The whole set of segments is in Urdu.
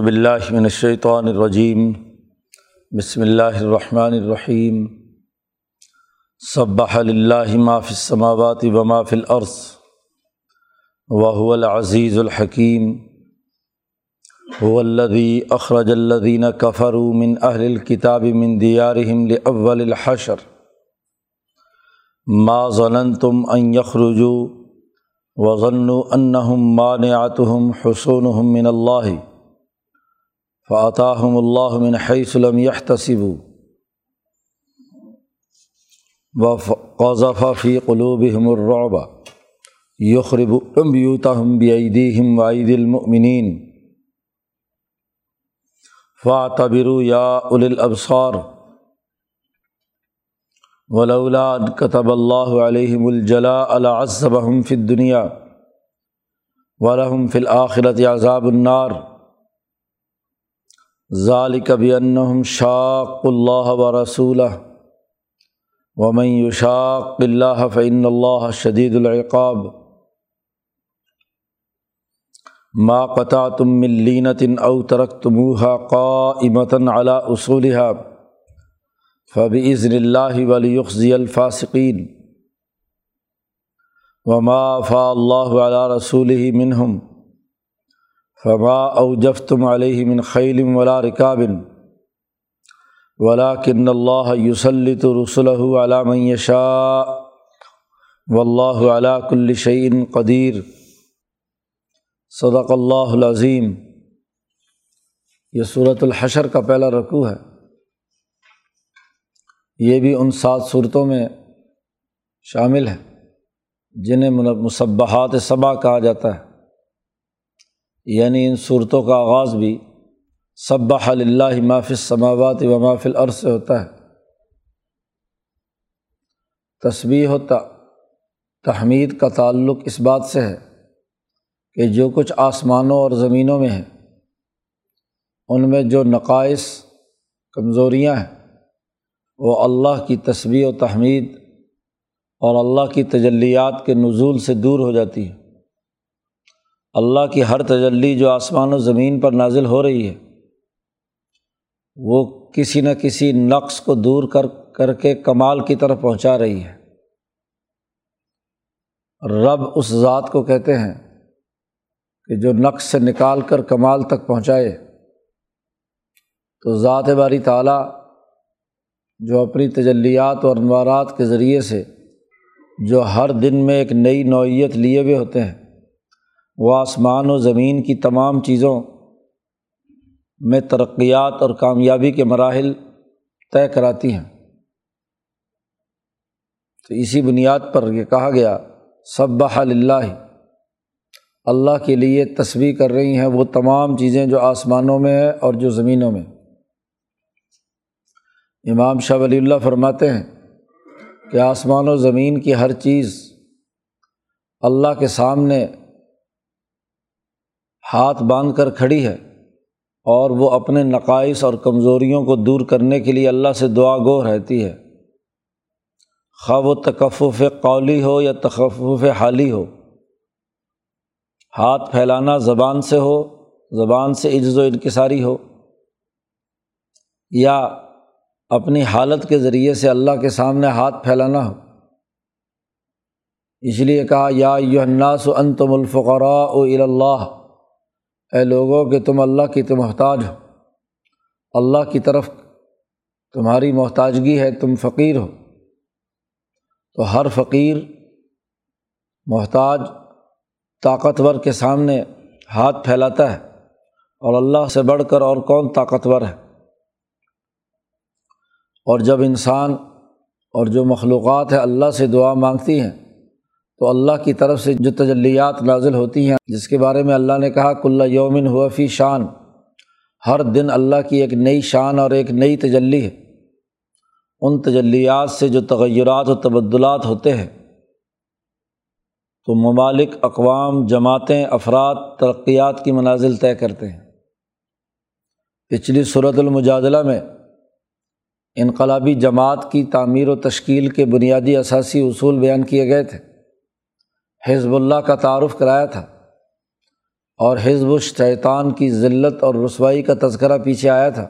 باللہ من الشیطان الرجیم، بسم اللہ الرحمن الرحیم۔ صبح اللّہ ما فی السماوات و ما فی الارض وهو العزیز الحکیم۔ هو الذي اخرج الذين كفروا من اہل الكتاب من دیارهم لاول الحشر۔ ما ظننتم ان يخرجوا وظنوا انهم مانعتهم حصونهم من اللہ۔ فعطاہم اللہ من حیث لم يحتسب وقذف فی قلوبهم الرعب یخرب بیوتهم بأیدیہم وعید المؤمنین فاعتبروا یا اولی الابصار ولولا ان كتب اللہ علیہم الجلاء لعذبهم فی الدنیا ولہم فی الآخرة عذاب النار ذالک بنحم شاق اللہ و رسول ومن یشاق اللہ فعن اللہ شدید العقاب. ما قطع تم ملینت او ترک تموہ قا امتن علا اصولہ فب عزن اللہ ولیخذی الفاصقین وما فا اللہ علیہ رسول منہم. فما اوجف تم علیہ من خیل ولا رکابن ولا کن اللہ یوسلط رسول علام شاء و اللہ علا کل شعین قدیر صدق اللہ العظیم یہ صورت الحشر کا پہلا رقوع ہے. یہ بھی ان سات صورتوں میں شامل ہے، جنہیں مصبحات صبا کہا جاتا ہے. یعنی ان صورتوں کا آغاز بھی صب اللہ مافِ سماوات و مافل عرض سے ہوتا ہے۔ تصویر ہوتا تحمید کا تعلق اس بات سے ہے کہ جو کچھ آسمانوں اور زمینوں میں ہے ان میں جو نقائص، کمزوریاں ہیں، وہ اللہ کی تصویر و تحمید اور اللہ کی تجلیات کے نزول سے دور ہو جاتی ہے اللہ کی ہر تجلی جو آسمان و زمین پر نازل ہو رہی ہے، وہ کسی نہ کسی نقص کو دور کر کر کے کمال کی طرف پہنچا رہی ہے۔ رب اس ذات کو کہتے ہیں کہ جو نقص سے نکال کر کمال تک پہنچائے، تو ذات باری تعالیٰ جو اپنی تجلیات اور انوارات کے ذریعے سے جو ہر دن میں ایک نئی نوعیت لیے ہوئے ہوتے ہیں وہ آسمان و زمین کی تمام چیزوں میں ترقیات اور کامیابی کے مراحل طے کراتی ہیں۔ تو اسی بنیاد پر یہ کہا گیا سب اللہ اللہ کے لیے تصویر کر رہی ہیں وہ تمام چیزیں جو آسمانوں میں ہیں اور جو زمینوں میں۔ امام شاہ ولی اللہ فرماتے ہیں کہ آسمان و زمین کی ہر چیز اللہ کے سامنے ہاتھ باندھ کر کھڑی ہے اور وہ اپنے نقائص اور کمزوریوں کو دور کرنے کے لیے اللہ سے دعا گو رہتی ہے۔ خواہ و تکفف قولی ہو یا تخفف حالی ہو، ہاتھ پھیلانا زبان سے ہو، زبان سے عجز و انکساری ہو، یا اپنی حالت کے ذریعے سے اللہ کے سامنے ہاتھ پھیلانا ہو۔ اس لیے کہا، یا یو الناس انتم الفقراء اللہ۔ اے لوگوں، کہ تم اللہ کی تو محتاج ہو۔ اللہ کی طرف تمہاری محتاجگی ہے، تم فقیر ہو۔ تو ہر فقیر محتاج، طاقتور کے سامنے ہاتھ پھیلاتا ہے اور اللہ سے بڑھ کر اور کون طاقتور ہے؟ اور جب انسان اور جو مخلوقات ہے اللہ سے دعا مانگتی ہیں تو اللہ کی طرف سے جو تجلیات نازل ہوتی ہیں، جس کے بارے میں اللہ نے کہا کلّہ یومن ہوا فی شان۔ ہر دن اللہ کی ایک نئی شان اور ایک نئی تجلی ہے۔ ان تجلیات سے جو تغیرات و تبدلات ہوتے ہیں۔ تو ممالک، اقوام، جماعتیں، افراد ترقیات کی منازل طے کرتے ہیں۔ پچھلی صورت المجادلہ میں انقلابی جماعت کی تعمیر و تشکیل کے بنیادی اثاثی اصول بیان کیے گئے تھے۔ حزب اللہ کا تعارف کرایا تھا اور حزب الشیطان کی ذلت اور رسوائی کا تذکرہ پیچھے آیا تھا۔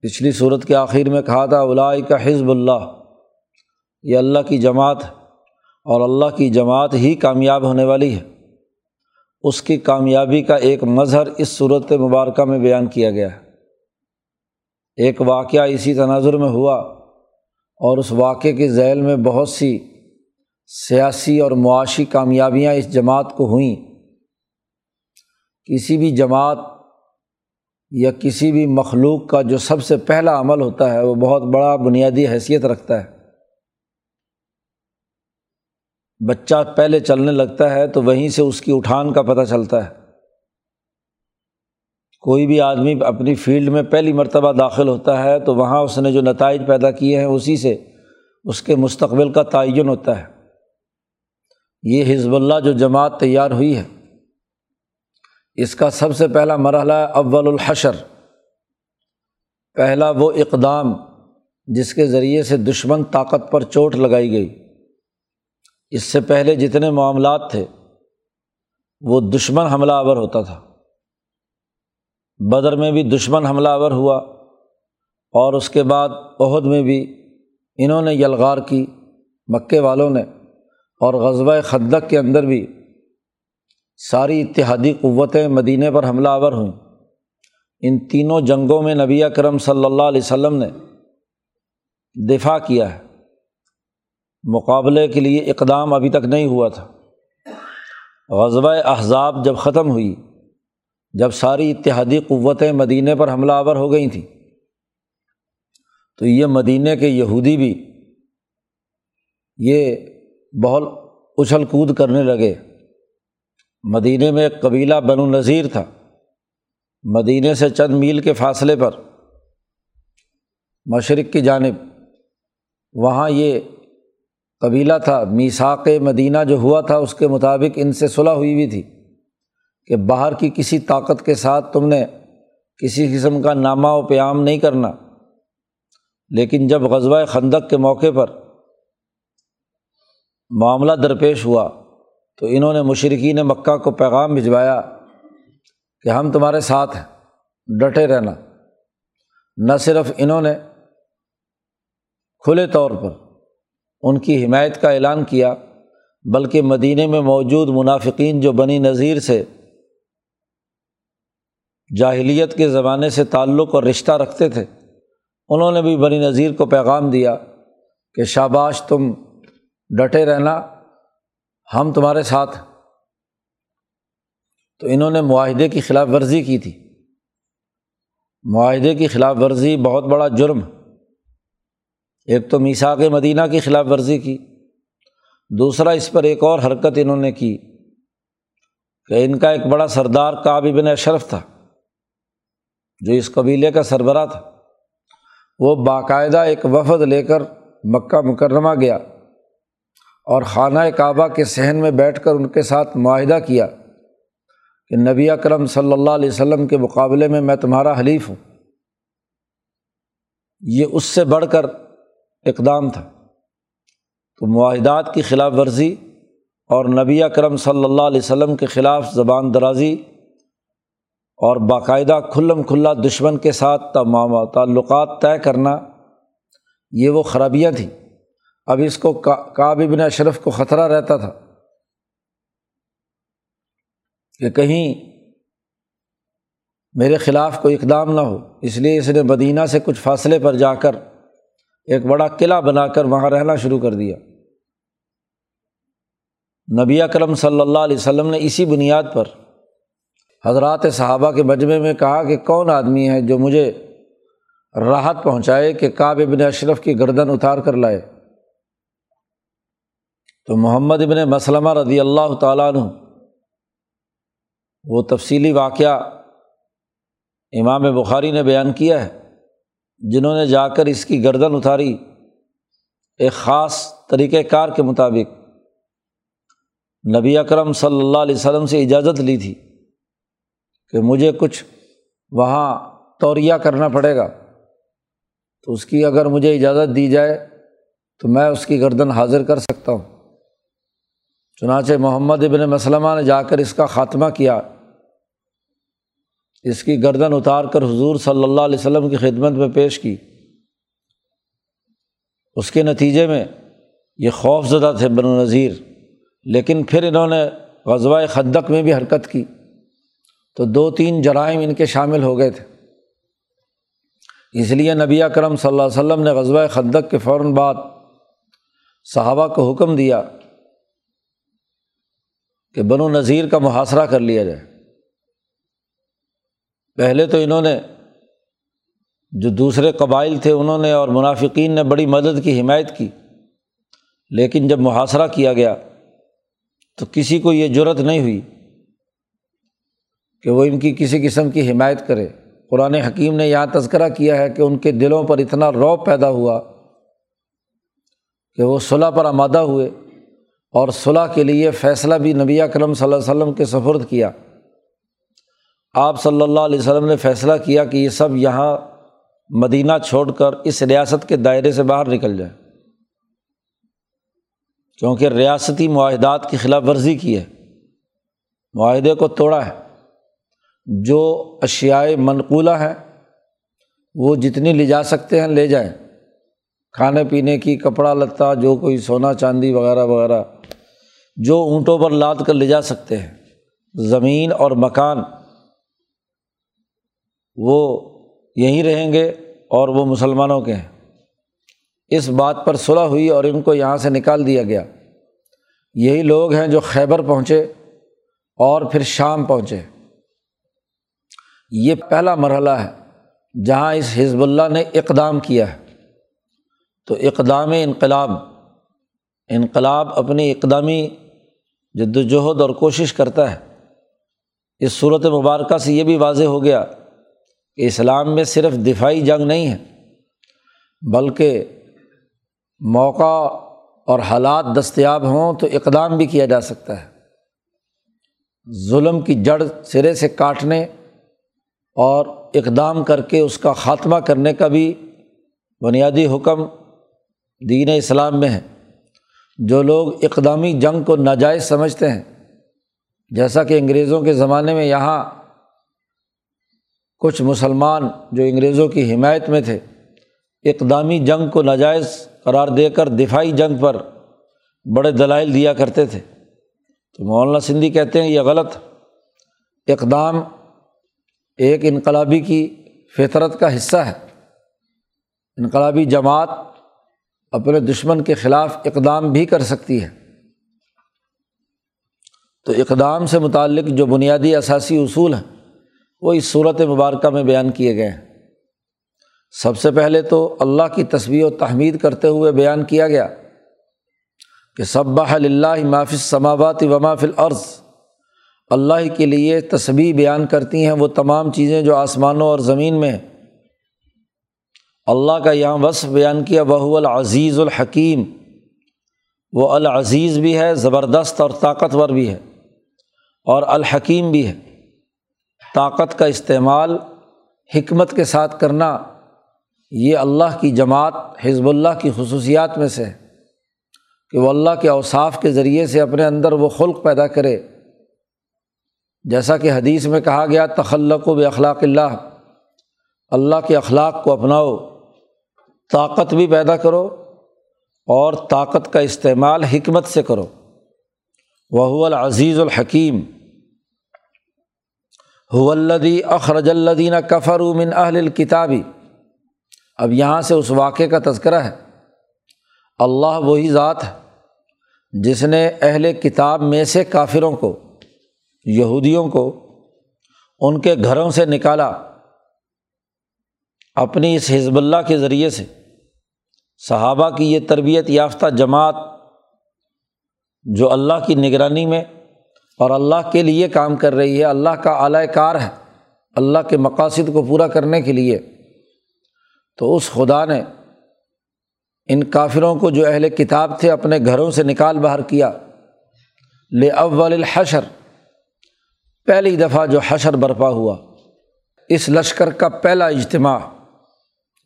پچھلی صورت کے آخر میں کہا تھا الائی کا حزب اللہ، یہ اللہ کی جماعت اور اللہ کی جماعت ہی کامیاب ہونے والی ہے۔ اس کی کامیابی کا ایک مظہر اس صورت مبارکہ میں بیان کیا گیا ہے۔ ایک واقعہ اسی تناظر میں ہوا اور اس واقعے کے ذیل میں بہت سی سیاسی اور معاشی کامیابیاں اس جماعت کو ہوئیں۔ کسی بھی جماعت یا کسی بھی مخلوق کا جو سب سے پہلا عمل ہوتا ہے، وہ بہت بڑا بنیادی حیثیت رکھتا ہے۔ بچہ پہلے چلنے لگتا ہے تو وہیں سے اس کی اٹھان کا پتہ چلتا ہے۔ کوئی بھی آدمی اپنی فیلڈ میں پہلی مرتبہ داخل ہوتا ہے تو وہاں اس نے جو نتائج پیدا کیے ہیں، اسی سے اس کے مستقبل کا تعین ہوتا ہے۔ یہ حزب اللہ جو جماعت تیار ہوئی ہے۔ اس کا سب سے پہلا مرحلہ اول الحشر۔ پہلا وہ اقدام جس کے ذریعے سے دشمن طاقت پر چوٹ لگائی گئی۔ اس سے پہلے جتنے معاملات تھے، وہ دشمن حملہ آور ہوتا تھا۔ بدر میں بھی دشمن حملہ آور ہوا اور اس کے بعد عہد میں بھی انہوں نے یلغار کی، مکے والوں نے۔ اور غزبۂ خدق کے اندر بھی ساری اتحادی قوتیں مدینہ پر حملہ آور ہوئیں۔ ان تینوں جنگوں میں نبی کرم صلی اللہ علیہ وسلم نے دفاع کیا ہے۔ مقابلے کے لیے اقدام ابھی تک نہیں ہوا تھا۔ غزبۂ احزاب جب ختم ہوئی، جب ساری اتحادی قوتیں مدینہ پر حملہ آور ہو گئی تھیں، تو یہ مدینہ کے یہودی بھی یہ بہت اچھل کود کرنے لگے۔ مدینہ میں ایک قبیلہ بن النظیر تھا۔ مدینہ سے چند میل کے فاصلے پر۔ مشرق کی جانب۔ وہاں یہ قبیلہ تھا۔ میساک مدینہ جو ہوا تھا، اس کے مطابق ان سے صلح ہوئی ہوئی تھی کہ باہر کی کسی طاقت کے ساتھ تم نے کسی قسم کا نامہ و پیام نہیں کرنا۔ لیکن جب غزوہ خندق کے موقع پر معاملہ درپیش ہوا تو انہوں نے مشرقین مکہ کو پیغام بھجوایا کہ ہم تمہارے ساتھ ہیں، ڈٹے رہنا۔ نہ صرف انہوں نے، کھلے طور پر ان کی حمایت کا اعلان کیا، بلکہ مدینہ میں موجود منافقین جو بنی نذیر سے جاہلیت کے زمانے سے تعلق اور رشتہ رکھتے تھے، انہوں نے بھی بنی نذیر کو پیغام دیا کہ شاباش تم ڈٹے رہنا ہم تمہارے ساتھ۔ تو انہوں نے معاہدے کی خلاف ورزی کی تھی۔ معاہدے کی خلاف ورزی بہت بڑا جرم۔ ایک تو میساک مدینہ کی خلاف ورزی کی۔ دوسرا، اس پر ایک اور حرکت انہوں نے کی کہ ان کا ایک بڑا سردار کعب بن اشرف تھا، جو اس قبیلے کا سربراہ تھا۔ وہ باقاعدہ ایک وفد لے کر مکہ مکرمہ گیا۔ اور خانہ کعبہ کے صحن میں بیٹھ کر ان کے ساتھ معاہدہ کیا کہ نبی اکرم صلی اللہ علیہ وسلم کے مقابلے میں میں تمہارا حلیف ہوں۔ یہ اس سے بڑھ کر اقدام تھا۔ تو معاہدات کی خلاف ورزی اور نبی اکرم صلی اللہ علیہ وسلم کے خلاف زبان درازی اور باقاعدہ کھلم کھلا دشمن کے ساتھ تعلقات طے کرنا، یہ وہ خرابیاں تھیں۔ اب اس کو کعب ابن اشرف کو خطرہ رہتا تھا کہ کہیں میرے خلاف کوئی اقدام نہ ہو۔ اس لیے اس نے مدینہ سے کچھ فاصلے پر جا کر ایک بڑا قلعہ بنا کر وہاں رہنا شروع کر دیا۔ نبی اکرم صلی اللہ علیہ وسلم نے اسی بنیاد پر حضرات صحابہ کے مجمع میں کہا کہ کون آدمی ہے جو مجھے راحت پہنچائے کہ کعب ابن اشرف کی گردن اتار کر لائے؟ تو محمد ابن مسلمہ رضی اللہ تعالیٰ عنہ، وہ تفصیلی واقعہ امام بخاری نے بیان کیا ہے، جنہوں نے جا کر اس کی گردن اتاری ایک خاص طریقۂ کار کے مطابق۔ نبی اکرم صلی اللہ علیہ وسلم سے اجازت لی تھی کہ مجھے کچھ وہاں توریہ کرنا پڑے گا، تو اس کی اگر مجھے اجازت دی جائے تو میں اس کی گردن حاضر کر سکتا ہوں۔ چنانچہ محمد ابن مسلمہ نے جا کر اس کا خاتمہ کیا۔ اس کی گردن اتار کر حضور صلی اللہ علیہ وسلم کی خدمت میں پیش کی۔ اس کے نتیجے میں یہ خوف زدہ تھے بن نظیر لیکن پھر انہوں نے غزوہ خدق میں بھی حرکت کی۔ تو دو تین جرائم ان کے شامل ہو گئے تھے۔ اس لیے نبی کرم صلی اللہ علیہ وسلم نے غزوہ خدق کے فوراً بعد صحابہ کو حکم دیا کہ بن و نذیر کا محاصرہ کر لیا جائے۔ پہلے تو انہوں نے، جو دوسرے قبائل تھے، انہوں نے اور منافقین نے بڑی مدد کی، حمایت کی۔ لیکن جب محاصرہ کیا گیا، تو کسی کو یہ جرت نہیں ہوئی کہ وہ ان کی کسی قسم کی حمایت کرے۔ قرآن حکیم نے یہاں تذکرہ کیا ہے کہ ان کے دلوں پر اتنا روب پیدا ہوا کہ وہ صلاح پر آمادہ ہوئے۔ اور صلاح کے لیے فیصلہ بھی نبی کرم صلی اللہ علیہ وسلم کے سفرد کیا۔ آپ صلی اللہ علیہ وسلم نے فیصلہ کیا کہ یہ سب یہاں مدینہ چھوڑ کر اس ریاست کے دائرے سے باہر نکل جائے کیونکہ ریاستی معاہدات کی خلاف ورزی کی ہے۔ معاہدے کو توڑا ہے۔ جو اشیائے منقولہ ہیں، وہ جتنی لے جا سکتے ہیں لے جائیں۔ کھانے پینے کی، کپڑا لتا جو کوئی سونا چاندی وغیرہ وغیرہ۔ جو اونٹوں پر لاد کر لے جا سکتے ہیں۔ زمین اور مکان، وہ یہیں رہیں گے اور وہ مسلمانوں کے ہیں۔ اس بات پر صلح ہوئی اور ان کو یہاں سے نکال دیا گیا۔ یہی لوگ ہیں جو خیبر پہنچے اور پھر شام پہنچے۔ یہ پہلا مرحلہ ہے جہاں اس حزب اللہ نے اقدام کیا ہے۔ تو اقدام انقلاب انقلاب اپنی اقدامی جد وجہد اور کوشش کرتا ہے۔ اس صورت مبارکہ سے یہ بھی واضح ہو گیا کہ اسلام میں صرف دفاعی جنگ نہیں ہے، بلکہ موقع اور حالات دستیاب ہوں تو اقدام بھی کیا جا سکتا ہے۔ ظلم کی جڑ سرے سے کاٹنے اور اقدام کر کے اس کا خاتمہ کرنے کا بھی بنیادی حکم دین اسلام میں ہے۔ جو لوگ اقدامی جنگ کو ناجائز سمجھتے ہیں، جیسا کہ انگریزوں کے زمانے میں یہاں کچھ مسلمان جو انگریزوں کی حمایت میں تھے، اقدامی جنگ کو ناجائز قرار دے کر دفاعی جنگ پر بڑے دلائل دیا کرتے تھے۔ تو مولانا سندھی کہتے ہیں، یہ غلط۔ اقدام ایک انقلابی کی فطرت کا حصہ ہے۔ انقلابی جماعت اپنے دشمن کے خلاف اقدام بھی کر سکتی ہے۔ تو اقدام سے متعلق جو بنیادی اثاثی اصول ہیں، وہ اس صورت مبارکہ میں بیان کیے گئے ہیں۔ سب سے پہلے تو اللہ کی تصویر و تحمید کرتے ہوئے بیان کیا گیا کہ سب اللہ مافِ سماوات و مافل عرض اللہ کے لیے تصویر بیان کرتی ہیں وہ تمام چیزیں جو آسمانوں اور زمین میں ہیں۔ اللہ کا یہاں وصف بیان کیا بہو العزیز الحکیم۔ وہ العزیز بھی ہے، زبردست اور طاقتور بھی ہے، اور الحکیم بھی ہے۔ طاقت کا استعمال حکمت کے ساتھ کرنا یہ اللہ کی جماعت، حزب اللہ کی خصوصیات میں سے ہے۔ کہ وہ اللہ کے اوصاف کے ذریعے سے اپنے اندر وہ خلق پیدا کرے۔ جیسا کہ حدیث میں کہا گیا تخلق و اخلاق اللہ۔ اللہ کے اخلاق کو اپناؤ۔ طاقت بھی پیدا کرو اور طاقت کا استعمال حکمت سے کرو۔ وہ العزیز الحکیم الدی صحابہ کی یہ تربیت یافتہ جماعت جو اللہ کی نگرانی میں اور اللہ کے لیے کام کر رہی ہے، اللہ کا اعلی کار ہے، اللہ کے مقاصد کو پورا کرنے کے لیے، تو اس خدا نے ان کافروں کو جو اہل کتاب تھے اپنے گھروں سے نکال باہر کیا۔ لے اول الحشر، پہلی دفعہ جو حشر برپا ہوا۔ اس لشکر کا پہلا اجتماع،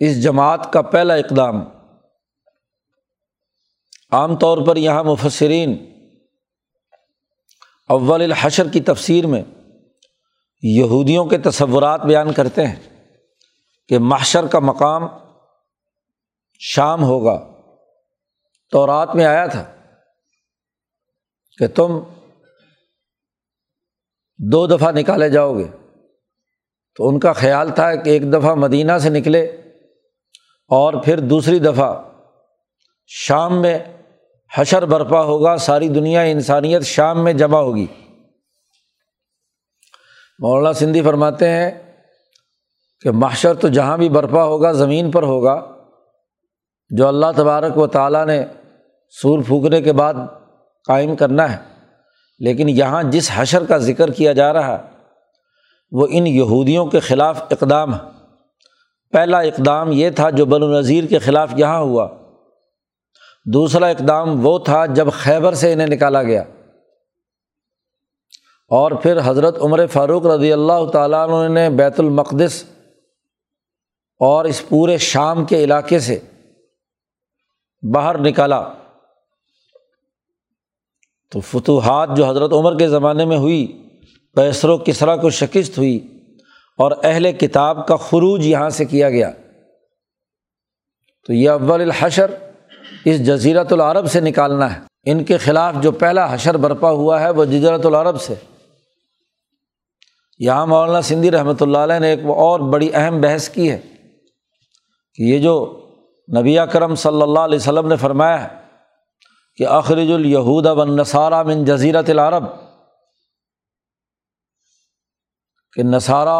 اس جماعت کا پہلا اقدام۔ عام طور پر یہاں مفسرین اول الحشر کی تفسیر میں یہودیوں کے تصورات بیان کرتے ہیں کہ محشر کا مقام شام ہوگا۔ تو رات میں آیا تھا کہ تم دو دفعہ نکالے جاؤ گے۔ تو ان کا خیال تھا کہ ایک دفعہ مدینہ سے نکلے اور پھر دوسری دفعہ شام میں حشر برپا ہوگا، ساری دنیا انسانیت شام میں جمع ہوگی۔ مولانا سندھی فرماتے ہیں کہ محشر تو جہاں بھی برپا ہوگا، زمین پر ہوگا۔ جو اللہ تبارک و تعالیٰ نے سور پھونکنے کے بعد قائم کرنا ہے، لیکن یہاں جس حشر کا ذکر کیا جا رہا ہے وہ ان یہودیوں کے خلاف اقدام ہے۔ پہلا اقدام یہ تھا جو بن نظیر کے خلاف یہاں ہوا۔ دوسرا اقدام وہ تھا جب خیبر سے انہیں نکالا گیا۔ اور پھر حضرت عمر فاروق رضی اللہ تعالیٰ عنہ نے بیت المقدس اور اس پورے شام کے علاقے سے باہر نکالا۔ تو فتوحات جو حضرت عمر کے زمانے میں ہوئی پیسر و کسرا کو شکست ہوئی اور اہل کتاب کا خروج یہاں سے کیا گیا۔ تو یہ اول الحشر اس جزیرت العرب سے نکالنا ہے۔ ان کے خلاف جو پہلا حشر برپا ہوا ہے وہ جزیرت العرب سے۔ یہاں مولانا سندھی رحمۃ اللہ علیہ نے ایک اور بڑی اہم بحث کی ہے کہ یہ جو نبی کرم صلی اللہ علیہ وسلم نے فرمایا ہے کہ اخرج الہود بن نصارہ من جزیرت العرب، کہ نصارہ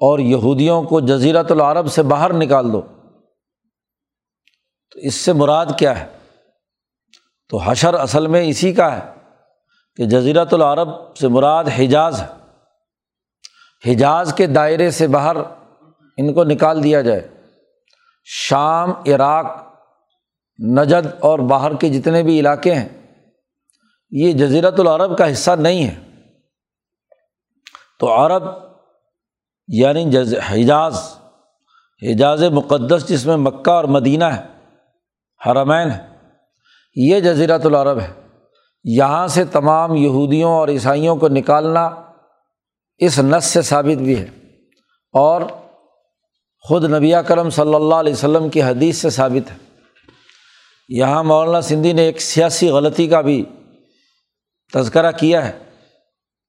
اور یہودیوں کو جزیرت العرب سے باہر نکال دو۔ تو اس سے مراد کیا ہے؟ تو حشر اصل میں اسی کا ہے کہ جزیرت العرب سے مراد حجاز ہے۔ حجاز کے دائرے سے باہر ان کو نکال دیا جائے۔ شام، عراق، نجد اور باہر کے جتنے بھی علاقے ہیں، یہ جزیرت العرب کا حصہ نہیں ہے۔ تو عرب یعنی حجاز حجاز مقدس جس میں مکہ اور مدینہ ہے۔ حرمین ہے۔ یہ جزیرت العرب ہے۔ یہاں سے تمام یہودیوں اور عیسائیوں کو نکالنا اس نس سے ثابت بھی ہے۔ اور خود نبی کرم صلی اللہ علیہ وسلم کی حدیث سے ثابت ہے۔ یہاں مولانا سندھی نے ایک سیاسی غلطی کا بھی تذکرہ کیا ہے۔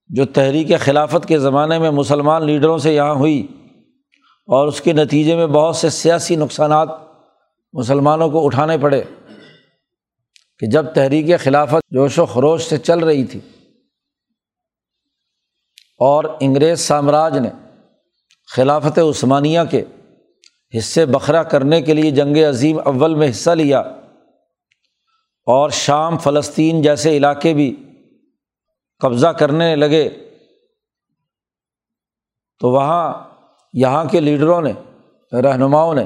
جو تحریک خلافت کے زمانے میں مسلمان لیڈروں سے یہاں ہوئی اور اس کے نتیجے میں بہت سے سیاسی نقصانات مسلمانوں کو اٹھانے پڑے کہ جب تحریک خلافت جوش و خروش سے چل رہی تھی اور انگریز سامراج نے خلافت عثمانیہ کے حصے بکھرا کرنے کے لیے جنگ عظیم اول میں حصہ لیا اور شام فلسطین جیسے علاقے بھی قبضہ کرنے لگے تو وہاں یہاں کے لیڈروں نے رہنماؤں نے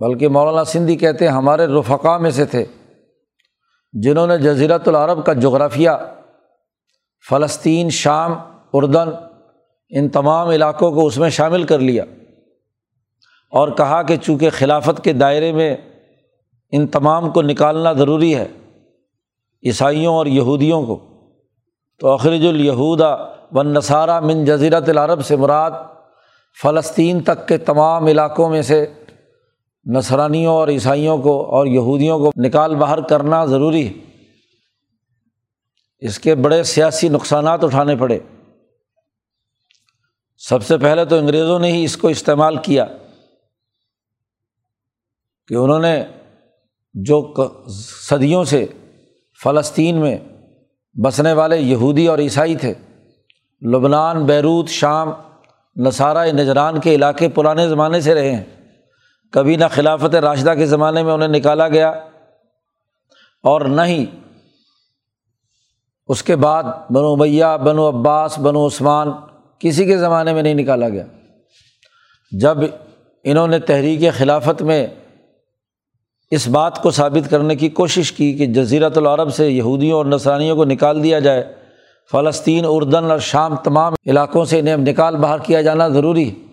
بلکہ مولانا سندھی کہتے ہیں ہمارے رفقا میں سے تھے، جنہوں نے جزیرت العرب کا جغرافیہ، فلسطین، شام، اردن، ان تمام علاقوں کو اس میں شامل کر لیا اور کہا کہ چونکہ خلافت کے دائرے میں ان تمام کو نکالنا ضروری ہے، عیسائیوں اور یہودیوں کو، تو اخرج الہودا و نصارہ من جزیرت العرب سے مراد فلسطین تک کے تمام علاقوں میں سے نصرانیوں اور عیسائیوں کو اور یہودیوں کو نکال باہر کرنا ضروری ہے۔ اس کے بڑے سیاسی نقصانات اٹھانے پڑے۔ سب سے پہلے تو انگریزوں نے ہی اس کو استعمال کیا کہ انہوں نے جو صدیوں سے فلسطین میں بسنے والے یہودی اور عیسائی تھے، لبنان، بیروت، شام، نصارہ، نجران کے علاقے پرانے زمانے سے رہے ہیں۔ کبھی نہ خلافت راشدہ کے زمانے میں انہیں نکالا گیا اور نہ ہی اس کے بعد بنو بیا بنو عباس، بنو عثمان کسی کے زمانے میں نہیں نکالا گیا۔ جب انہوں نے تحریک خلافت میں اس بات کو ثابت کرنے کی کوشش کی کہ جزیرت العرب سے یہودیوں اور نسرانیوں کو نکال دیا جائے، فلسطین، اردن اور شام تمام علاقوں سے انہیں نکال باہر کیا جانا ضروری ہے۔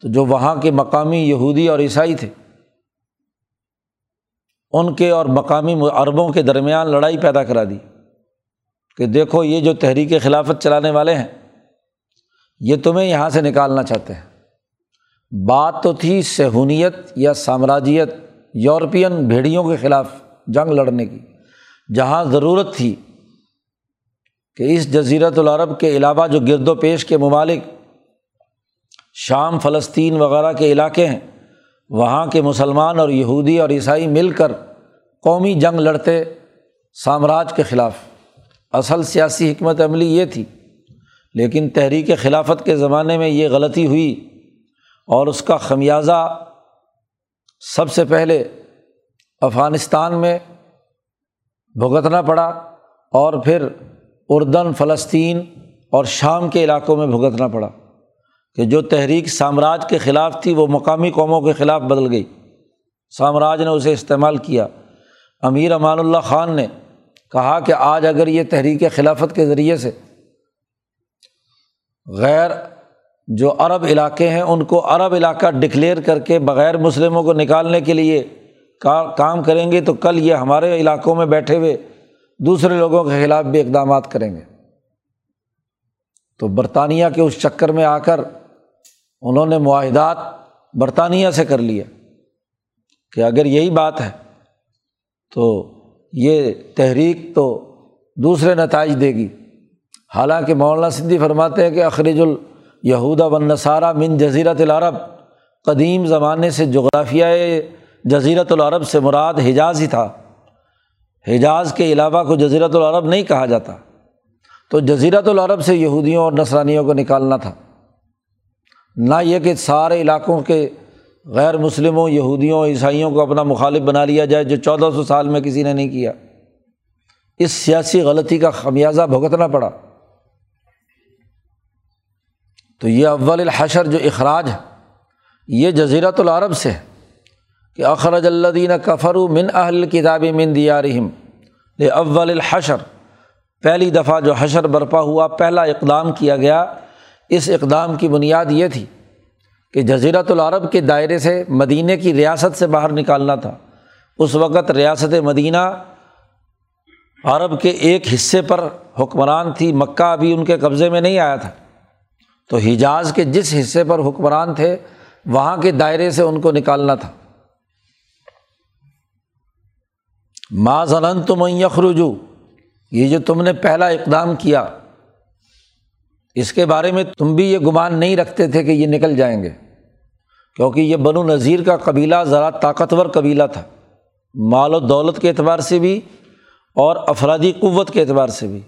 تو جو وہاں کے مقامی یہودی اور عیسائی تھے، ان کے اور مقامی عربوں کے درمیان لڑائی پیدا کرا دی کہ دیکھو یہ جو تحریک خلافت چلانے والے ہیں، یہ تمہیں یہاں سے نکالنا چاہتے ہیں۔ بات تو تھی سہونیت یا سامراجیت، یورپین بھیڑیوں کے خلاف جنگ لڑنے کی۔ جہاں ضرورت تھی کہ اس جزیرت العرب کے علاوہ جو گرد و پیش کے ممالک شام فلسطین وغیرہ کے علاقے ہیں، وہاں کے مسلمان اور یہودی اور عیسائی مل کر قومی جنگ لڑتے سامراج کے خلاف۔ اصل سیاسی حکمت عملی یہ تھی، لیکن تحریک خلافت کے زمانے میں یہ غلطی ہوئی اور اس کا خمیازہ سب سے پہلے افغانستان میں بھگتنا پڑا اور پھر اردن، فلسطین اور شام کے علاقوں میں بھگتنا پڑا۔ کہ جو تحریک سامراج کے خلاف تھی، وہ مقامی قوموں کے خلاف بدل گئی۔ سامراج نے اسے استعمال کیا۔ امیر امان اللہ خان نے کہا کہ آج اگر یہ تحریک خلافت کے ذریعے سے غیر جو عرب علاقے ہیں، ان کو عرب علاقہ ڈکلیئر کر کے بغیر مسلموں کو نکالنے کے لیے کام کریں گے، تو کل یہ ہمارے علاقوں میں بیٹھے ہوئے دوسرے لوگوں کے خلاف بھی اقدامات کریں گے۔ تو برطانیہ کے اس چکر میں آ کر انہوں نے معاہدات برطانیہ سے کر لیا کہ اگر یہی بات ہے تو یہ تحریک تو دوسرے نتائج دے گی۔ حالانکہ مولانا سندھی فرماتے ہیں کہ اخرج الہودا بن نصارہ من جزیرت العرب، قدیم زمانے سے جغرافیہ جزیرت العرب سے مراد حجاز ہی تھا۔ حجاز کے علاوہ کو جزیرت العرب نہیں کہا جاتا۔ تو جزیرت العرب سے یہودیوں اور نسرانیوں کو نکالنا تھا۔ نہ یہ کہ سارے علاقوں کے غیر مسلموں، یہودیوں، عیسائیوں کو اپنا مخالف بنا لیا جائے جو چودہ سو سال میں کسی نے نہیں کیا۔ اس سیاسی غلطی کا خمیازہ بھگتنا پڑا۔ تو یہ اول الحشر جو اخراج ہے، یہ جزیرت العرب سے ہے کہ اخرج الدین کفر من اہل کتاب من دیا اول الحشر، پہلی دفعہ جو حشر برپا ہوا، پہلا اقدام کیا گیا۔ اس اقدام کی بنیاد یہ تھی کہ جزیرت العرب کے دائرے سے مدینہ کی ریاست سے باہر نکالنا تھا۔ اس وقت ریاست مدینہ عرب کے ایک حصے پر حکمران تھی، مکہ ابھی ان کے قبضے میں نہیں آیا تھا۔ تو حجاز کے جس حصے پر حکمران تھے، وہاں کے دائرے سے ان کو نکالنا تھا۔ ما زلن تم یخرجو یہ جو تم نے پہلا اقدام کیا اس کے بارے میں تم بھی یہ گمان نہیں رکھتے تھے کہ یہ نکل جائیں گے۔ کیونکہ یہ بنو نذیر کا قبیلہ ذرا طاقتور قبیلہ تھا۔ مال و دولت کے اعتبار سے بھی اور افرادی قوت کے اعتبار سے بھی۔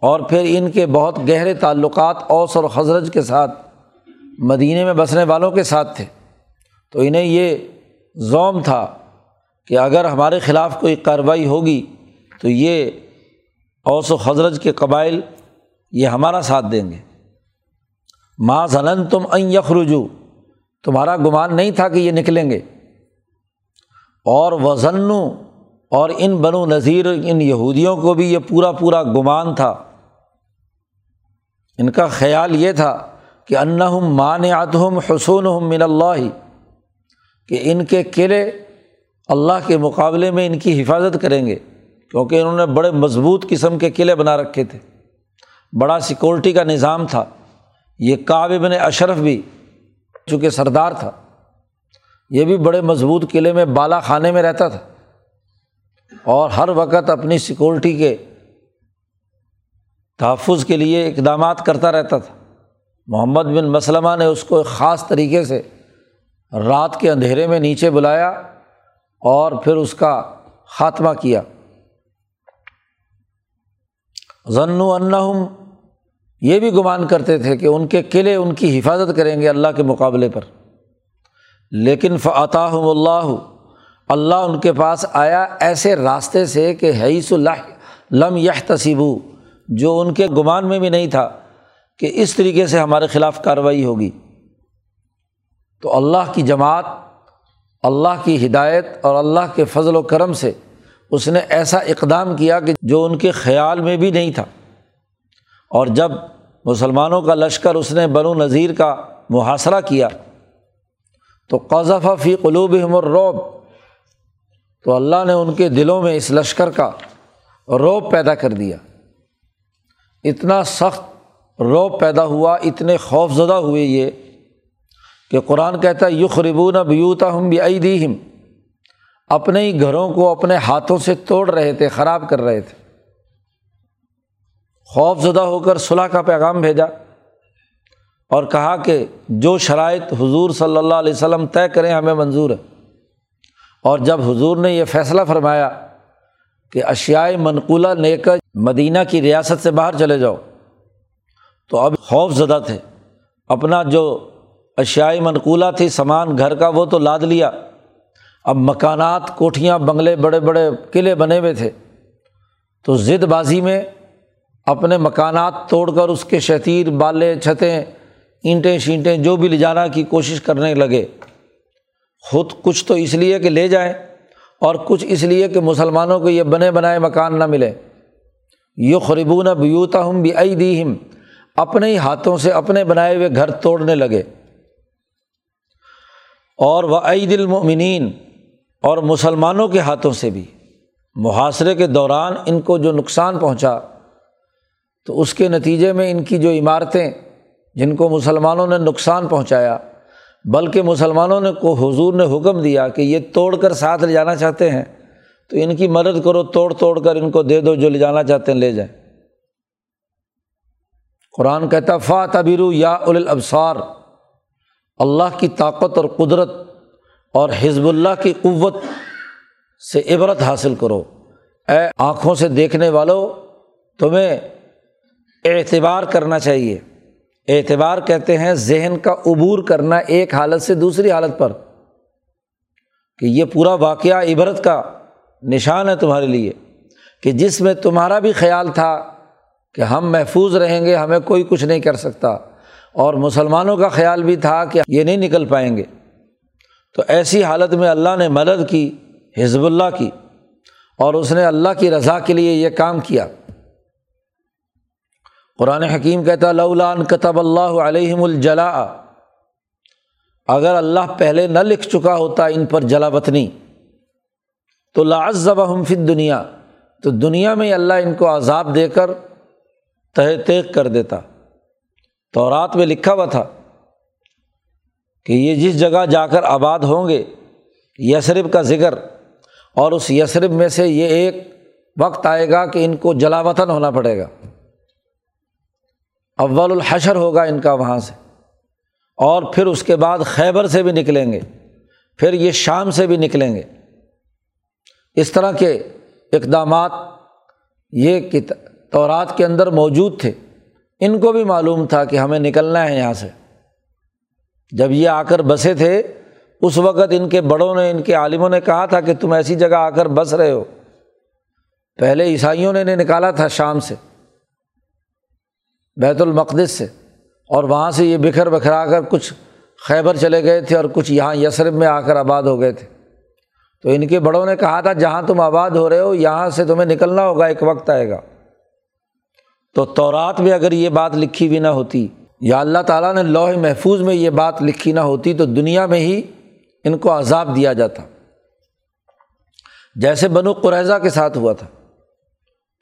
اور پھر ان کے بہت گہرے تعلقات اوس اور حضرت کے ساتھ مدینہ میں بسنے والوں کے ساتھ تھے۔ تو انہیں یہ زوم تھا کہ اگر ہمارے خلاف کوئی کارروائی ہوگی تو یہ اوس و حضرت کے قبائل یہ ہمارا ساتھ دیں گے۔ ماں زنن تم این یخرجو تمہارا گمان نہیں تھا کہ یہ نکلیں گے۔ اور وزن اور ان بنو نذیر، ان یہودیوں کو بھی یہ پورا پورا گمان تھا۔ ان کا خیال یہ تھا کہ انہم مان اتہم حسون من اللہ، کہ ان کے قلعے اللہ کے مقابلے میں ان کی حفاظت کریں گے، کیونکہ انہوں نے بڑے مضبوط قسم کے قلعے بنا رکھے تھے۔ بڑا سیکورٹی کا نظام تھا۔ یہ کعب بن اشرف بھی چونکہ سردار تھا۔ یہ بھی بڑے مضبوط قلعے میں بالا خانے میں رہتا تھا۔ اور ہر وقت اپنی سیکورٹی کے تحفظ کے لیے اقدامات کرتا رہتا تھا۔ محمد بن مسلمہ نے اس کو ایک خاص طریقے سے رات کے اندھیرے میں نیچے بلایا اور پھر اس کا خاتمہ کیا۔ ضن و یہ بھی گمان کرتے تھے کہ ان کے قلعے ان کی حفاظت کریں گے اللہ کے مقابلے پر۔ لیکن فعطا اللہ اللہ ان کے پاس آیا ایسے راستے سے کہ حیث اللہ لم یہ تصیبو جو ان کے گمان میں بھی نہیں تھا کہ اس طریقے سے ہمارے خلاف کارروائی ہوگی۔ تو اللہ کی جماعت، اللہ کی ہدایت اور اللہ کے فضل و کرم سے اس نے ایسا اقدام کیا کہ جو ان کے خیال میں بھی نہیں تھا۔ اور جب مسلمانوں کا لشکر اس نے بنو نذیر کا محاصرہ کیا تو قذف فی قلوب الروب تو اللہ نے ان کے دلوں میں اس لشکر کا روب پیدا کر دیا۔ اتنا سخت روب پیدا ہوا، اتنے خوف زدہ ہوئے یہ کہ قرآن کہتا ہے یخ ربون بیوتا ہم بھی ہم اپنے ہی گھروں کو اپنے ہاتھوں سے توڑ رہے تھے، خراب کر رہے تھے۔ خوف زدہ ہو کر صلاح کا پیغام بھیجا اور کہا کہ جو شرائط حضور صلی اللہ علیہ وسلم طے کریں ہمیں منظور ہے۔ اور جب حضور نے یہ فیصلہ فرمایا کہ اشیائے منقولہ لے کر مدینہ کی ریاست سے باہر چلے جاؤ، تو اب خوف زدہ تھے۔ اپنا جو اشیائے منقولہ تھی، سامان گھر کا، وہ تو لاد لیا۔ اب مکانات، کوٹھیاں، بنگلے، بڑے بڑے قلعے بنے ہوئے تھے۔ تو ضد بازی میں اپنے مکانات توڑ کر اس کے شتیر بالے چھتیں، اینٹیں، شینٹیں، جو بھی لے جانا کی کوشش کرنے لگے۔ خود کچھ تو اس لیے کہ لے جائیں اور کچھ اس لیے کہ مسلمانوں کو یہ بنے بنائے مکان نہ ملے۔ یو خربون بیوتا ہم بھی ائی دی ہم اپنے ہی ہاتھوں سے اپنے بنائے ہوئے گھر توڑنے لگے۔ اور وہ عید المنین اور مسلمانوں کے ہاتھوں سے بھی۔ محاصرے کے دوران ان کو جو نقصان پہنچا، تو اس کے نتیجے میں ان کی جو عمارتیں، جن کو مسلمانوں نے نقصان پہنچایا، بلکہ مسلمانوں نے کو حضور نے حکم دیا کہ یہ توڑ کر ساتھ لے جانا چاہتے ہیں، تو ان کی مدد کرو، توڑ توڑ کر ان کو دے دو، جو لے جانا چاہتے ہیں لے جائیں۔ قرآن کہتا فا تبیرو یا الابصار اللہ کی طاقت اور قدرت اور حزب اللہ کی قوت سے عبرت حاصل کرو۔ اے آنکھوں سے دیکھنے والوں تمہیں اعتبار کرنا چاہیے۔ اعتبار کہتے ہیں ذہن کا عبور کرنا ایک حالت سے دوسری حالت پر۔ کہ یہ پورا واقعہ عبرت کا نشان ہے تمہارے لیے۔ کہ جس میں تمہارا بھی خیال تھا کہ ہم محفوظ رہیں گے، ہمیں کوئی کچھ نہیں کر سکتا۔ اور مسلمانوں کا خیال بھی تھا کہ یہ نہیں نکل پائیں گے۔ تو ایسی حالت میں اللہ نے مدد کی، حزب اللہ کی، اور اس نے اللہ کی رضا کے لیے یہ کام کیا۔ قرآن حکیم کہتا لولان کتب اللہ علیہم الجلا اگر اللہ پہلے نہ لکھ چکا ہوتا ان پر جلا وطنی، تو لازب ہم فت دنیا تو دنیا میں اللہ ان کو عذاب دے کر تہ تیغ کر دیتا۔ تو رات میں لکھا ہوا تھا۔ کہ یہ جس جگہ جا کر آباد ہوں گے یسرب کا ذکر، اور اس یسرب میں سے یہ ایک وقت آئے گا کہ ان کو جلا وطن ہونا پڑے گا۔ اول الحشر ہوگا ان کا وہاں سے، اور پھر اس کے بعد خیبر سے بھی نکلیں گے، پھر یہ شام سے بھی نکلیں گے۔ اس طرح کے اقدامات یہ تورات کے اندر موجود تھے۔ ان کو بھی معلوم تھا کہ ہمیں نکلنا ہے یہاں سے۔ جب یہ آ کر بسے تھے، اس وقت ان کے بڑوں نے، ان کے عالموں نے کہا تھا کہ تم ایسی جگہ آ کر بس رہے ہو۔ پہلے عیسائیوں نے انہیں نکالا تھا شام سے، بیت المقدس سے، اور وہاں سے یہ بکھر بکھرا کر کچھ خیبر چلے گئے تھے اور کچھ یہاں یسرب میں آ کر آباد ہو گئے تھے۔ تو ان کے بڑوں نے کہا تھا، جہاں تم آباد ہو رہے ہو، یہاں سے تمہیں نکلنا ہوگا، ایک وقت آئے گا۔ تو تورات میں اگر یہ بات لکھی بھی نہ ہوتی یا اللہ تعالیٰ نے لوہ محفوظ میں یہ بات لکھی نہ ہوتی تو دنیا میں ہی ان کو عذاب دیا جاتا۔ جیسے بنو قریضہ کے ساتھ ہوا تھا۔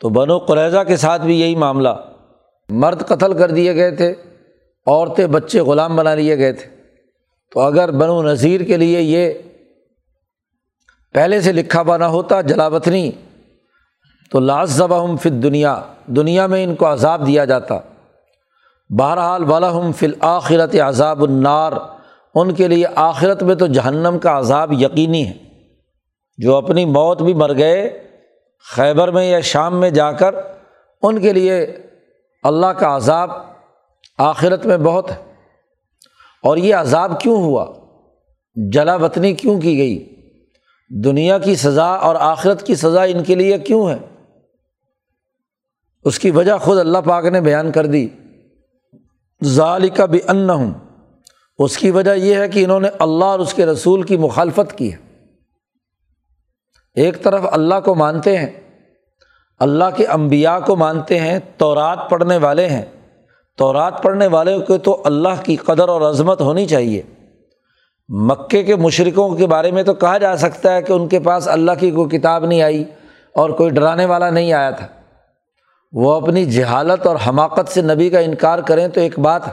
تو بنو قریضہ کے ساتھ بھی یہی معاملہ۔ مرد قتل کر دیے گئے تھے، عورتیں بچے غلام بنا لیے گئے تھے۔ تو اگر بنو نذیر کے لیے یہ پہلے سے لکھا بنا ہوتا، جلاوطنی، تو لاس ذبح فت دنیا دنیا میں ان کو عذاب دیا جاتا۔ بہرحال بالحم فل آخرت عذاب النار، ان کے لیے آخرت میں تو جہنم کا عذاب یقینی ہے۔ جو اپنی موت بھی مر گئے، خیبر میں یا شام میں جا کر، ان کے لیے اللہ کا عذاب آخرت میں بہت ہے۔ اور یہ عذاب کیوں ہوا؟ جلا وطنی کیوں کی گئی؟ دنیا کی سزا اور آخرت کی سزا ان کے لیے کیوں ہے؟ اس کی وجہ خود اللہ پاک نے بیان کر دی۔ ظال کا بھی ان ہوں اس کی وجہ یہ ہے کہ انہوں نے اللہ اور اس کے رسول کی مخالفت کی ہے۔ ایک طرف اللہ کو مانتے ہیں، اللہ کے امبیا کو مانتے ہیں تو رات پڑھنے والے ہیں۔ تو رات پڑھنے والے کو تو اللہ کی قدر اور عظمت ہونی چاہیے۔ مکے کے مشرقوں کے بارے میں تو کہا جا سکتا ہے کہ ان کے پاس اللہ کی کوئی کتاب نہیں آئی اور کوئی ڈرانے والا نہیں آیا تھا۔ وہ اپنی جہالت اور حماقت سے نبی کا انکار کریں تو ایک بات ہے۔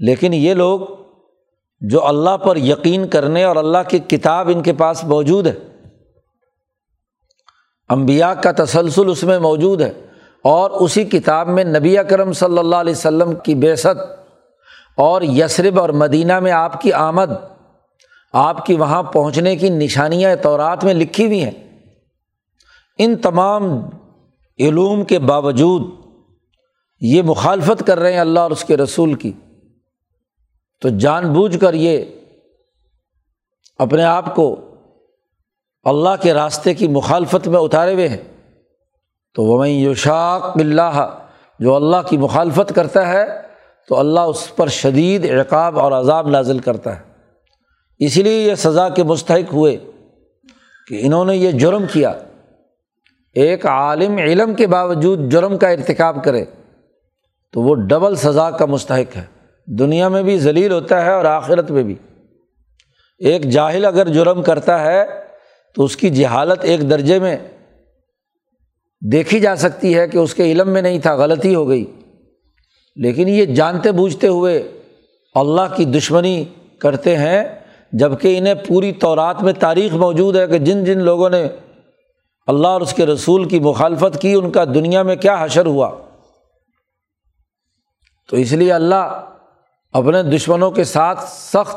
لیکن یہ لوگ جو اللہ پر یقین کرنے اور اللہ کی کتاب ان کے پاس موجود ہے امبیا کا تسلسل اس میں موجود ہے، اور اسی کتاب میں نبی اکرم صلی اللہ علیہ وسلم کی بیست اور یسرب اور مدینہ میں آپ کی آمد، آپ کی وہاں پہنچنے کی نشانیاں تورات میں لکھی ہوئی ہیں۔ ان تمام علوم کے باوجود یہ مخالفت کر رہے ہیں اللہ اور اس کے رسول کی، تو جان بوجھ کر یہ اپنے آپ کو اللہ کے راستے کی مخالفت میں اتارے ہوئے ہیں۔ تو وہ یوشاق بلّہ جو اللہ کی مخالفت کرتا ہے، تو اللہ اس پر شدید عقاب اور عذاب نازل کرتا ہے۔ اسی لیے یہ سزا کے مستحق ہوئے کہ انہوں نے یہ جرم کیا۔ ایک عالم علم کے باوجود جرم کا ارتکاب کرے تو وہ ڈبل سزا کا مستحق ہے۔ دنیا میں بھی ذلیل ہوتا ہے اور آخرت میں بھی۔ ایک جاہل اگر جرم کرتا ہے تو اس کی جہالت ایک درجے میں دیکھی جا سکتی ہے کہ اس کے علم میں نہیں تھا غلطی ہو گئی۔ لیکن یہ جانتے بوجھتے ہوئے اللہ کی دشمنی کرتے ہیں جبکہ انہیں پوری طورات میں تاریخ موجود ہے کہ جن جن لوگوں نے اللہ اور اس کے رسول کی مخالفت کی، ان کا دنیا میں کیا حشر ہوا؟ تو اس لیے اللہ اپنے دشمنوں کے ساتھ سخت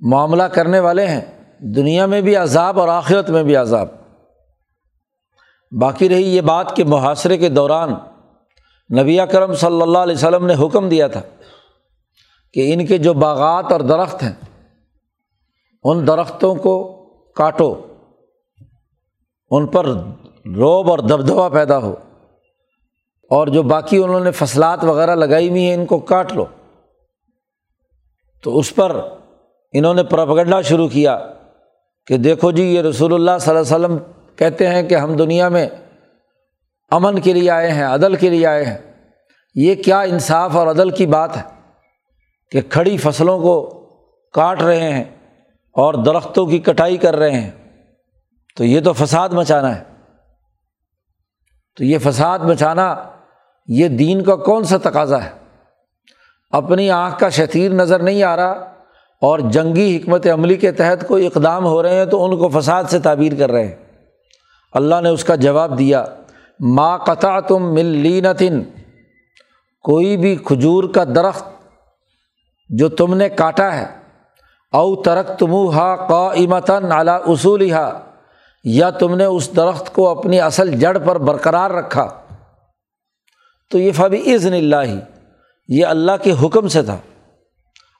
معاملہ کرنے والے ہیں۔ دنیا میں بھی عذاب اور آخرت میں بھی عذاب۔ باقی رہی یہ بات کہ محاصرے کے دوران نبی کرم صلی اللہ علیہ وسلم نے حکم دیا تھا کہ ان کے جو باغات اور درخت ہیں، ان درختوں کو کاٹو۔ ان پر روب اور دبدبا پیدا ہو اور جو باقی انہوں نے فصلات وغیرہ لگائی ہوئی ہیں ان کو کاٹ لو۔ تو اس پر انہوں نے پراپگنڈا شروع کیا کہ دیکھو جی یہ رسول اللہ صلی اللہ علیہ وسلم کہتے ہیں کہ ہم دنیا میں امن کے لیے آئے ہیں، عدل کے لیے آئے ہیں۔ یہ کیا انصاف اور عدل کی بات ہے کہ کھڑی فصلوں کو کاٹ رہے ہیں اور درختوں کی کٹائی کر رہے ہیں؟ تو یہ تو فساد مچانا ہے۔ تو یہ فساد مچانا، یہ دین کا کون سا تقاضا ہے؟ اپنی آنکھ کا شتیر نظر نہیں آ رہا اور جنگی حکمت عملی کے تحت کوئی اقدام ہو رہے ہیں تو ان کو فساد سے تعبیر کر رہے ہیں۔ اللہ نے اس کا جواب دیا، ما قطع تم مل لینتن کوئی بھی کھجور کا درخت جو تم نے کاٹا ہے، او ترک تم ہا قمتاً اعلیٰ اصول ہا یا تم نے اس درخت کو اپنی اصل جڑ پر برقرار رکھا؟ تو یہ فبی عزن اللہ ہی یہ اللہ کے حکم سے تھا۔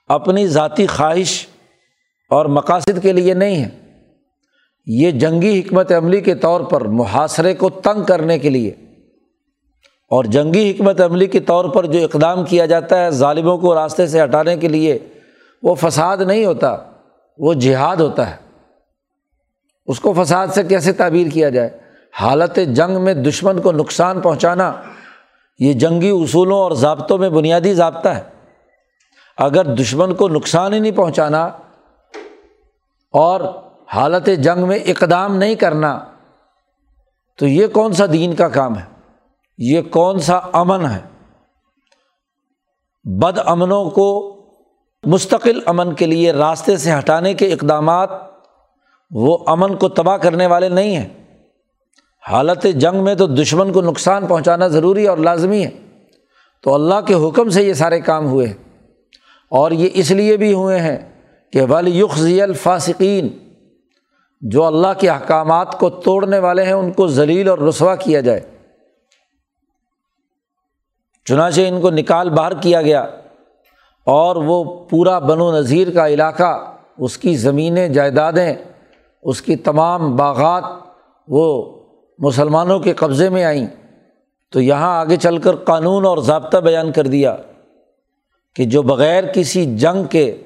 اپنی ذاتی خواہش اور مقاصد کے لیے نہیں ہے۔ یہ جنگی حکمت عملی کے طور پر محاصرے کو تنگ کرنے کے لیے۔ اور جنگی حکمت عملی کے طور پر جو اقدام کیا جاتا ہے ظالموں کو راستے سے ہٹانے کے لیے، وہ فساد نہیں ہوتا، وہ جہاد ہوتا ہے۔ اس کو فساد سے کیسے تعبیر کیا جائے؟ حالت جنگ میں دشمن کو نقصان پہنچانا، یہ جنگی اصولوں اور ضابطوں میں بنیادی ضابطہ ہے۔ اگر دشمن کو نقصان ہی نہیں پہنچانا اور حالت جنگ میں اقدام نہیں کرنا، تو یہ کون سا دین کا کام ہے؟ یہ کون سا امن ہے؟ بد امنوں کو مستقل امن کے لیے راستے سے ہٹانے کے اقدامات وہ امن کو تباہ کرنے والے نہیں ہیں۔ حالت جنگ میں تو دشمن کو نقصان پہنچانا ضروری اور لازمی ہے۔ تو اللہ کے حکم سے یہ سارے کام ہوئے۔ ہیں اور یہ اس لیے بھی ہوئے ہیں کہ ولیخی الفاصقین جو اللہ کے احکامات کو توڑنے والے ہیں، ان کو ذلیل اور رسوا کیا جائے۔ چنانچہ ان کو نکال باہر کیا گیا۔ اور وہ پورا بن و نذیر کا علاقہ، اس کی زمینیں، جائیدادیں اس کی تمام باغات وہ مسلمانوں کے قبضے میں آئیں۔ تو یہاں آگے چل کر قانون اور ضابطہ بیان کر دیا کہ جو بغیر کسی جنگ کے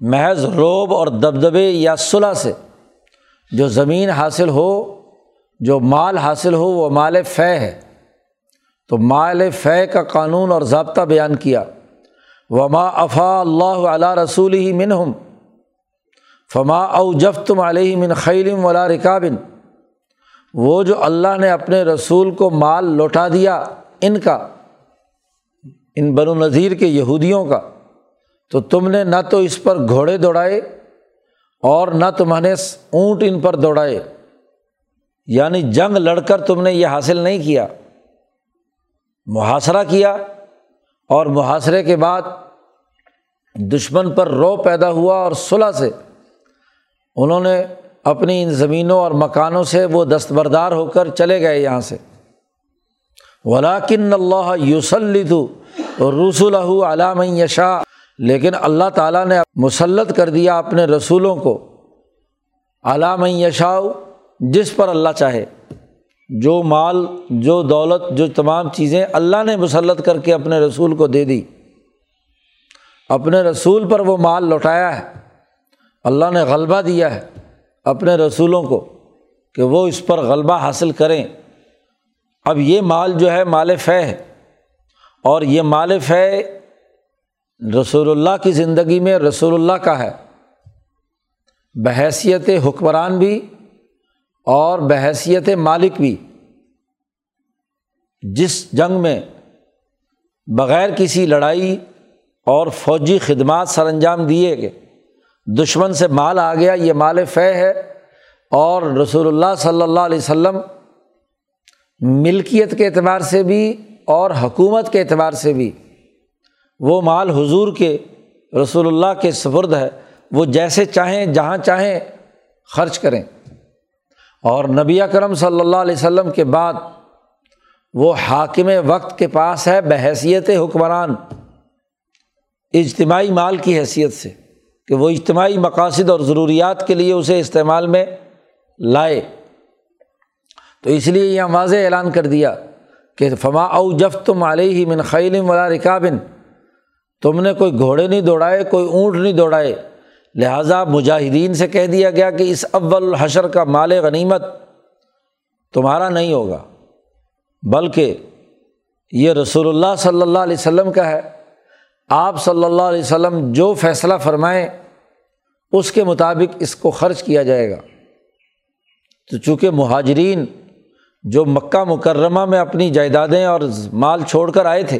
محض روب اور دبدبے یا صلح سے جو زمین حاصل ہو، جو مال حاصل ہو، وہ مال فے ہے۔ تو مال فے کا قانون اور ضابطہ بیان کیا۔ وما افا اللہ علیہ رسول ہی منہم فما او جف تم علیہ من خیلم ولا رکابن وہ جو اللہ نے اپنے رسول کو مال لوٹا دیا ان کا، ان بن و نذیر کے یہودیوں کا، تو تم نے نہ تو اس پر گھوڑے دوڑائے اور نہ تمہنے اونٹ ان پر دوڑائے۔ یعنی جنگ لڑ کر تم نے یہ حاصل نہیں کیا۔ محاصرہ کیا اور محاصرے کے بعد دشمن پر رو پیدا ہوا اور صلح سے انہوں نے اپنی ان زمینوں اور مکانوں سے وہ دستبردار ہو کر چلے گئے یہاں سے۔ ولاکن اللہ یوسلط رسول علام یشا لیکن اللہ تعالیٰ نے مسلط کر دیا اپنے رسولوں کو۔ علام یشا جس پر اللہ چاہے۔ جو مال، جو دولت، جو تمام چیزیں اللہ نے مسلط کر کے اپنے رسول کو دے دی۔ اپنے رسول پر وہ مال لوٹایا ہے۔ اللہ نے غلبہ دیا ہے اپنے رسولوں کو کہ وہ اس پر غلبہ حاصل کریں۔ اب یہ مال جو ہے مال فے ہے۔ اور یہ مال فے رسول اللہ کی زندگی میں رسول اللہ کا ہے۔ بحیثیت حکمران بھی اور بحیثیت مالک بھی۔ جس جنگ میں بغیر کسی لڑائی اور فوجی خدمات سر انجام دیے گئے۔ دشمن سے مال آ گیا، یہ مال فے ہے۔ اور رسول اللہ صلی اللہ علیہ وسلم ملکیت کے اعتبار سے بھی اور حکومت کے اعتبار سے بھی وہ مال حضور کے، رسول اللہ کے سفرد ہے۔ وہ جیسے چاہیں، جہاں چاہیں خرچ کریں۔ اور نبی کرم صلی اللہ علیہ وسلم کے بعد وہ حاکم وقت کے پاس ہے بحیثیت حکمران، اجتماعی مال کی حیثیت سے۔ کہ وہ اجتماعی مقاصد اور ضروریات کے لیے اسے استعمال میں لائے۔ تو اس لیے یہ واضح اعلان کر دیا کہ فما او جف تم علیہ ہی من خیلم ولا رکابن تم نے کوئی گھوڑے نہیں دوڑائے، کوئی اونٹ نہیں دوڑائے۔ لہٰذا مجاہدین سے کہہ دیا گیا کہ اس اول الحشر کا مال غنیمت تمہارا نہیں ہوگا، بلکہ یہ رسول اللہ صلی اللہ علیہ وسلم کا ہے۔ آپ صلی اللہ علیہ وسلم جو فیصلہ فرمائیں، اس کے مطابق اس کو خرچ کیا جائے گا۔ تو چونکہ مہاجرین جو مکہ مکرمہ میں اپنی جائیدادیں اور مال چھوڑ کر آئے تھے،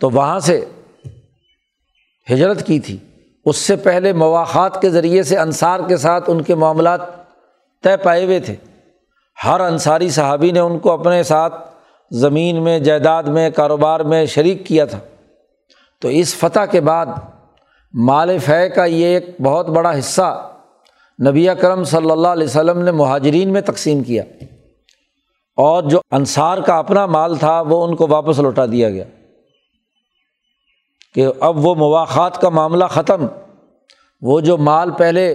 تو وہاں سے ہجرت کی تھی۔ اس سے پہلے مواقع کے ذریعے سے انصار کے ساتھ ان کے معاملات طے پائے ہوئے تھے۔ ہر انصاری صحابی نے ان کو اپنے ساتھ زمین میں، جائیداد میں، کاروبار میں شریک کیا تھا۔ تو اس فتح کے بعد مال فے کا یہ ایک بہت بڑا حصہ نبی کرم صلی اللہ علیہ وسلم نے مہاجرین میں تقسیم کیا اور جو انصار کا اپنا مال تھا وہ ان کو واپس لوٹا دیا گیا کہ اب وہ مواقع کا معاملہ ختم، وہ جو مال پہلے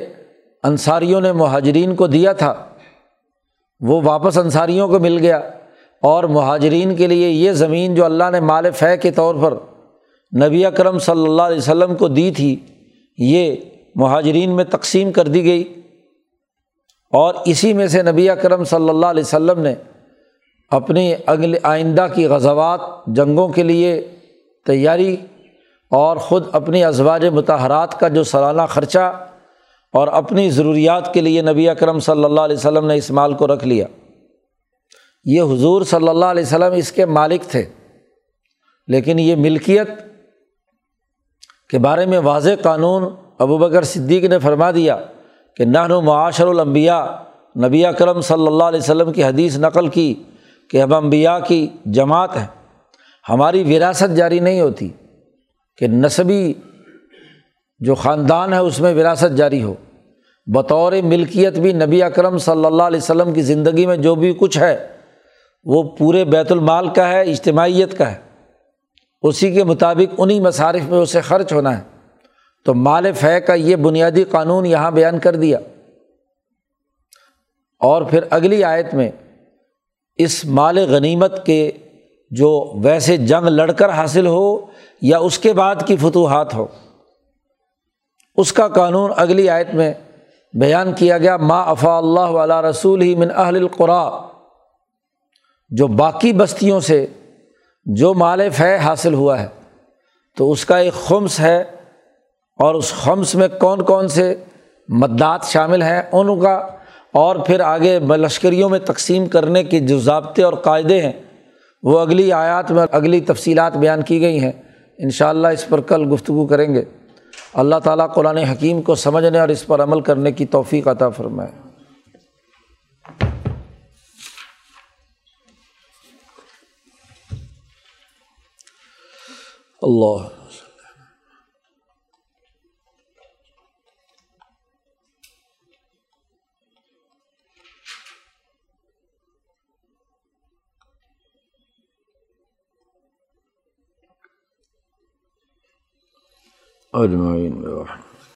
انصاریوں نے مہاجرین کو دیا تھا، وہ واپس انصاریوں کو مل گیا اور مہاجرین کے لیے یہ زمین جو اللہ نے مال فے کے طور پر نبی اکرم صلی اللہ علیہ وسلم کو دی تھی، یہ مہاجرین میں تقسیم کر دی گئی۔ اور اسی میں سے نبی اکرم صلی اللہ علیہ وسلم نے اپنی اگلے آئندہ کی غزوات جنگوں کے لیے تیاری اور خود اپنی ازواج متحرات کا جو سالانہ خرچہ اور اپنی ضروریات کے لیے نبی اکرم صلی اللہ علیہ وسلم نے اس مال کو رکھ لیا۔ یہ حضور صلی اللہ علیہ وسلم اس کے مالک تھے، لیکن یہ ملکیت کے بارے میں واضح قانون ابو بکر صدیق نے فرما دیا کہ نہن و معاشر الانبیاء، نبی اکرم صلی اللہ علیہ وسلم کی حدیث نقل کی کہ اب امبیا کی جماعت ہے ہماری وراثت جاری نہیں ہوتی کہ نصبی جو خاندان ہے اس میں وراثت جاری ہو۔ بطور ملکیت بھی نبی اکرم صلی اللہ علیہ وسلم کی زندگی میں جو بھی کچھ ہے، وہ پورے بیت المال کا ہے، اجتماعیت کا ہے۔ اسی کے مطابق انہیں مصارف میں اسے خرچ ہونا ہے۔ تو مال فے کا یہ بنیادی قانون یہاں بیان کر دیا۔ اور پھر اگلی آیت میں اس مال غنیمت کے جو ویسے جنگ لڑ کر حاصل ہو یا اس کے بعد کی فتوحات ہو۔ اس کا قانون اگلی آیت میں بیان کیا گیا، ما افا اللہ علیہ رسول ہی من اہل القرا۔ جو باقی بستیوں سے جو مال فے حاصل ہوا ہے، تو اس کا ایک خمس ہے، اور اس خمس میں کون کون سے مدات شامل ہیں، ان کا اور پھر آگے لشکریوں میں تقسیم کرنے کے جو ضابطے اور قاعدے ہیں، وہ اگلی آیات میں اگلی تفصیلات بیان کی گئی ہیں۔ ان شاء اللہ اس پر کل گفتگو کریں گے۔ اللہ تعالیٰ قرآن حکیم کو سمجھنے اور اس پر عمل کرنے کی توفیق عطا فرمائے۔ اللہ اجمعین